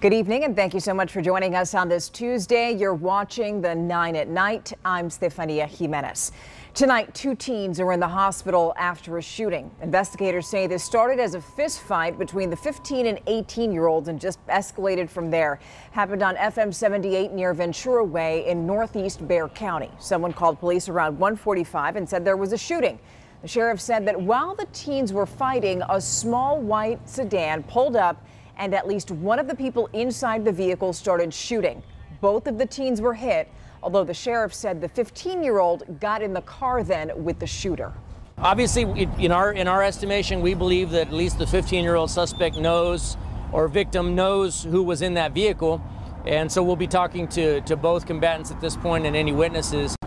Good evening and thank you so much for joining us on this Tuesday. You're watching the 9 at night. I'm Stephania Jimenez. Tonight, two teens are in the hospital after a shooting. Investigators say this started as a fist fight between the 15 and 18 year olds and just escalated from there. Happened on FM 78 near Ventura Way in northeast Bexar County. Someone called police around 145 and said there was a shooting. The sheriff said that while the teens were fighting, a small white sedan pulled up and at least one of the people inside the vehicle started shooting. Both of the teens were hit, although the sheriff said the 15 year old got in the car then with the shooter. Obviously, in our in our estimation, we believe that at least the 15-year-old suspect knows or victim knows who was in that vehicle, and so we'll be talking to to both combatants at this point and any witnesses.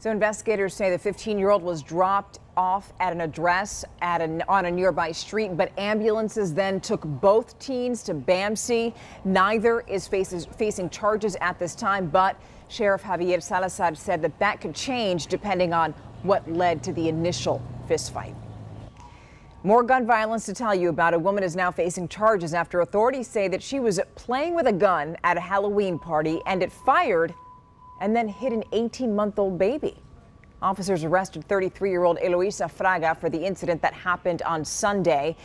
So investigators say the 15-year-old was dropped off at an address at an, on a nearby street, but ambulances then took both teens to BAMC. Neither is faces, facing charges at this time, but Sheriff Javier Salazar said that that could change depending on what led to the initial fistfight. More gun violence to tell you about. A woman is now facing charges after authorities say that she was playing with a gun at a Halloween party and it fired and then hit an 18 month old baby. Officers arrested 33 year old Eloisa Fraga for the incident that happened on Sunday.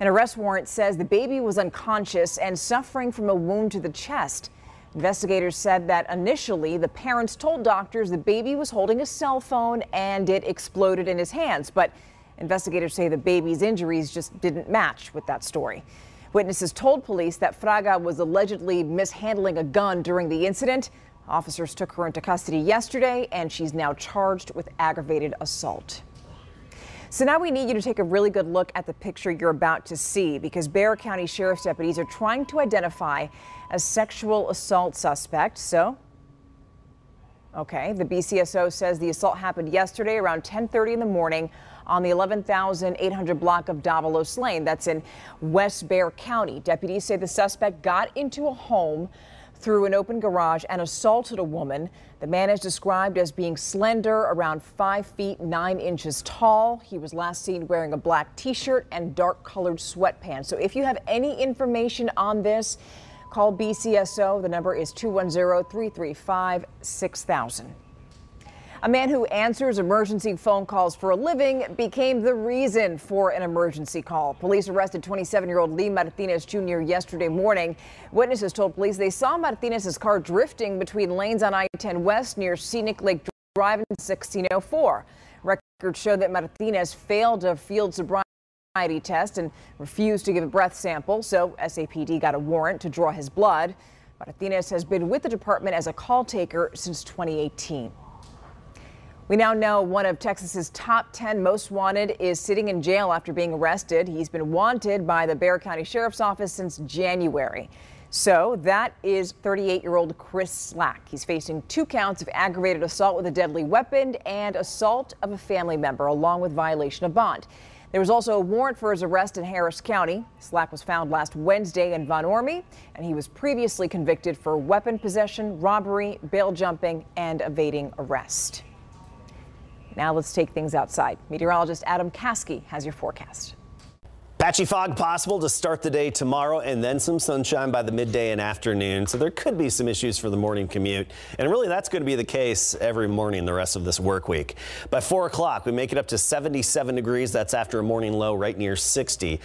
An arrest warrant says the baby was unconscious and suffering from a wound to the chest. Investigators said that initially the parents told doctors the baby was holding a cell phone and it exploded in his hands. But investigators say the baby's injuries just didn't match with that story. Witnesses told police that Fraga was allegedly mishandling a gun during the incident. Officers took her into custody yesterday, and she's now charged with aggravated assault. So now we need you to take a really good look at the picture you're about to see because Bexar County Sheriff's deputies are trying to identify a sexual assault suspect. So, okay, the BCSO says the assault happened yesterday around 10:30 in the morning on the 11,800 block of Davalos Lane. That's in West Bexar County. Deputies say the suspect got into a home through an open garage and assaulted a woman. The man is described as being slender, around 5 feet 9 inches tall. He was last seen wearing a black t-shirt and dark colored sweatpants. So if you have any information on this, call BCSO. The number is 210 335 6000. A man who answers emergency phone calls for a living became the reason for an emergency call. Police arrested 27 year old Lee Martinez Jr. yesterday morning. Witnesses told police they saw Martinez's car drifting between lanes on I 10 West near Scenic Lake Drive in 1604. Records show that Martinez failed a field sobriety test and refused to give a breath sample, so SAPD got a warrant to draw his blood. Martinez has been with the department as a call taker since 2018. We now know one of Texas's top 10 most wanted is sitting in jail after being arrested. He's been wanted by the Bexar County Sheriff's Office since January. So that is 38 year old Chris Slack. He's facing two counts of aggravated assault with a deadly weapon and assault of a family member, along with violation of bond. There was also a warrant for his arrest in Harris County. Slack was found last Wednesday in Von Ormy, and he was previously convicted for weapon possession, robbery, bail jumping, and evading arrest. Now let's take things outside. Meteorologist Adam Caskey has your forecast. Patchy fog possible to start the day tomorrow and then some sunshine by the midday and afternoon. So there could be some issues for the morning commute. And really that's going to be the case every morning the rest of this work week. By 4 o'clock we make it up to 77 degrees. That's after a morning low right near 60.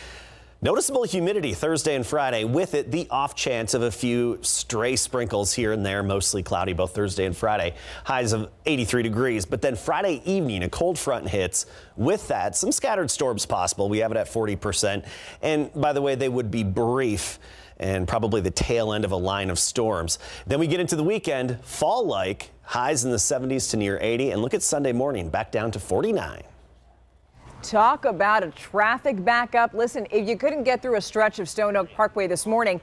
Noticeable humidity Thursday and Friday. With it, the off chance of a few stray sprinkles here and there, mostly cloudy both Thursday and Friday. Highs of 83 degrees. But then Friday evening, a cold front hits. With that, some scattered storms possible. We have it at 40%. And by the way, they would be brief and probably the tail end of a line of storms. Then we get into the weekend, fall like, highs in the 70s to near 80. And look at Sunday morning, back down to 49. Talk about a traffic backup. Listen, if you couldn't get through a stretch of Stone Oak Parkway this morning,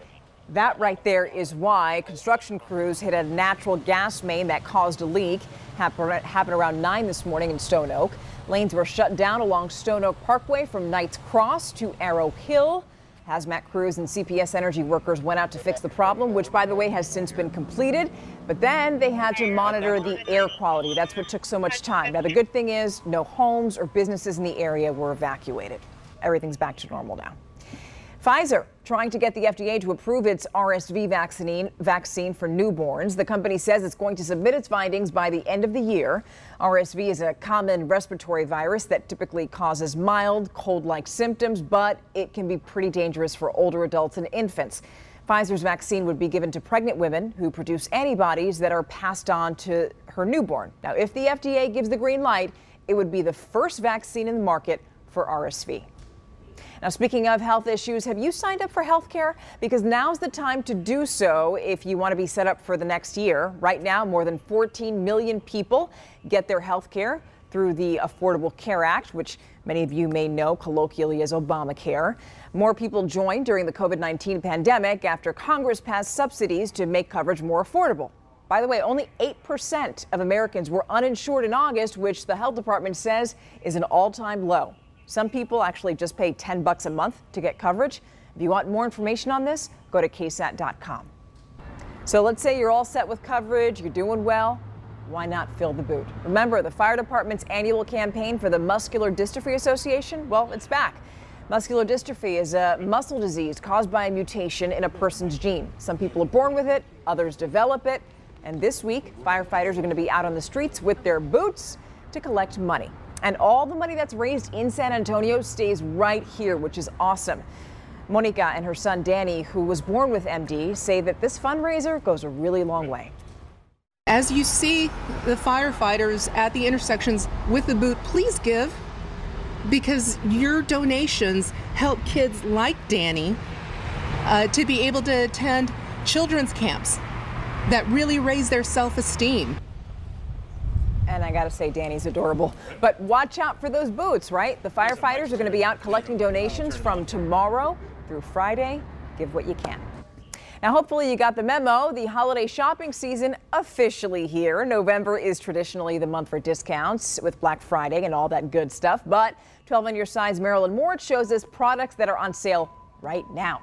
that right there is why construction crews hit a natural gas main that caused a leak. Happened around 9 this morning in Stone Oak. Lanes were shut down along Stone Oak Parkway from Knights Cross to Arrow Hill. Hazmat crews and CPS Energy workers went out to fix the problem, which, by the way, has since been completed. But then they had to monitor the air quality. That's what took so much time. Now, the good thing is no homes or businesses in the area were evacuated. Everything's back to normal now. Pfizer trying to get the FDA to approve its RSV vaccine, vaccine for newborns. The company says it's going to submit its findings by the end of the year. RSV is a common respiratory virus that typically causes mild cold-like symptoms, but it can be pretty dangerous for older adults and infants. Pfizer's vaccine would be given to pregnant women who produce antibodies that are passed on to her newborn. Now, if the FDA gives the green light, it would be the first vaccine in the market for RSV. Now, speaking of health issues, have you signed up for health care? Because now's the time to do so if you want to be set up for the next year. Right now, more than 14 million people get their health care through the Affordable Care Act, which many of you may know colloquially as Obamacare. More people joined during the COVID 19 pandemic after Congress passed subsidies to make coverage more affordable. By the way, only 8% of Americans were uninsured in August, which the health department says is an all time low. Some people actually just pay 10 bucks a month to get coverage. If you want more information on this, go to ksat.com. So let's say you're all set with coverage, you're doing well. Why not fill the boot? Remember, the fire department's annual campaign for the Muscular Dystrophy Association? Well, it's back. Muscular dystrophy is a muscle disease caused by a mutation in a person's gene. Some people are born with it, others develop it. And this week, firefighters are going to be out on the streets with their boots to collect money. And all the money that's raised in San Antonio stays right here, which is awesome. Monica and her son Danny, who was born with MD, say that this fundraiser goes a really long way. As you see the firefighters at the intersections with the boot, please give because your donations help kids like Danny uh, to be able to attend children's camps that really raise their self esteem. And I got to say, Danny's adorable. But watch out for those boots, right? The firefighters are going to be out collecting donations from tomorrow through Friday. Give what you can. Now, hopefully, you got the memo. The holiday shopping season officially here. November is traditionally the month for discounts with Black Friday and all that good stuff. But 12 on your side's Marilyn Moore shows us products that are on sale right now.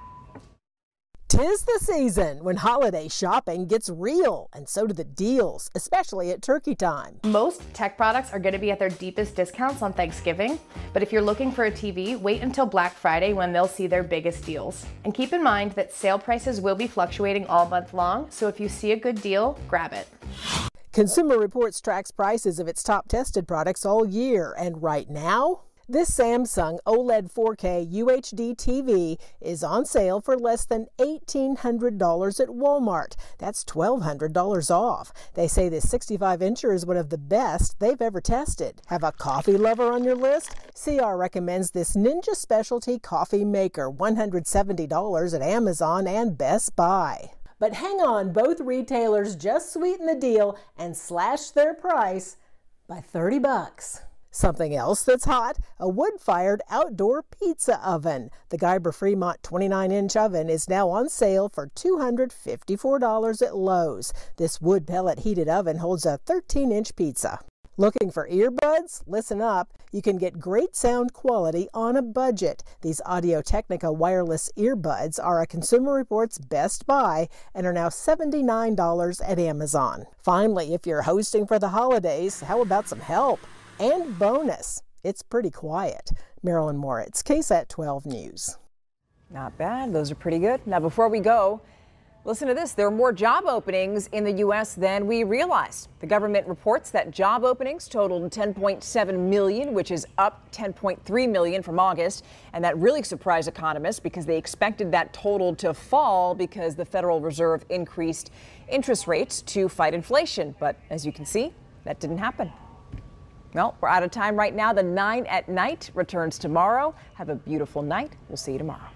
Tis the season when holiday shopping gets real, and so do the deals, especially at turkey time. Most tech products are going to be at their deepest discounts on Thanksgiving, but if you're looking for a TV, wait until Black Friday when they'll see their biggest deals. And keep in mind that sale prices will be fluctuating all month long, so if you see a good deal, grab it. Consumer Reports tracks prices of its top tested products all year, and right now, this Samsung OLED 4K UHD TV is on sale for less than $1,800 at Walmart. That's $1,200 off. They say this 65 incher is one of the best they've ever tested. Have a coffee lover on your list? CR recommends this Ninja Specialty Coffee Maker, $170 at Amazon and Best Buy. But hang on, both retailers just sweeten the deal and slash their price by 30 bucks. Something else that's hot a wood fired outdoor pizza oven. The Geiger Fremont 29 inch oven is now on sale for $254 at Lowe's. This wood pellet heated oven holds a 13 inch pizza. Looking for earbuds? Listen up. You can get great sound quality on a budget. These Audio Technica wireless earbuds are a Consumer Reports best buy and are now $79 at Amazon. Finally, if you're hosting for the holidays, how about some help? And bonus, it's pretty quiet. Marilyn Moritz, KSAT 12 News. Not bad. Those are pretty good. Now, before we go, listen to this. There are more job openings in the U.S. than we realized. The government reports that job openings totaled 10.7 million, which is up 10.3 million from August. And that really surprised economists because they expected that total to fall because the Federal Reserve increased interest rates to fight inflation. But as you can see, that didn't happen. Well, we're out of time right now. The 9 at night returns tomorrow. Have a beautiful night. We'll see you tomorrow.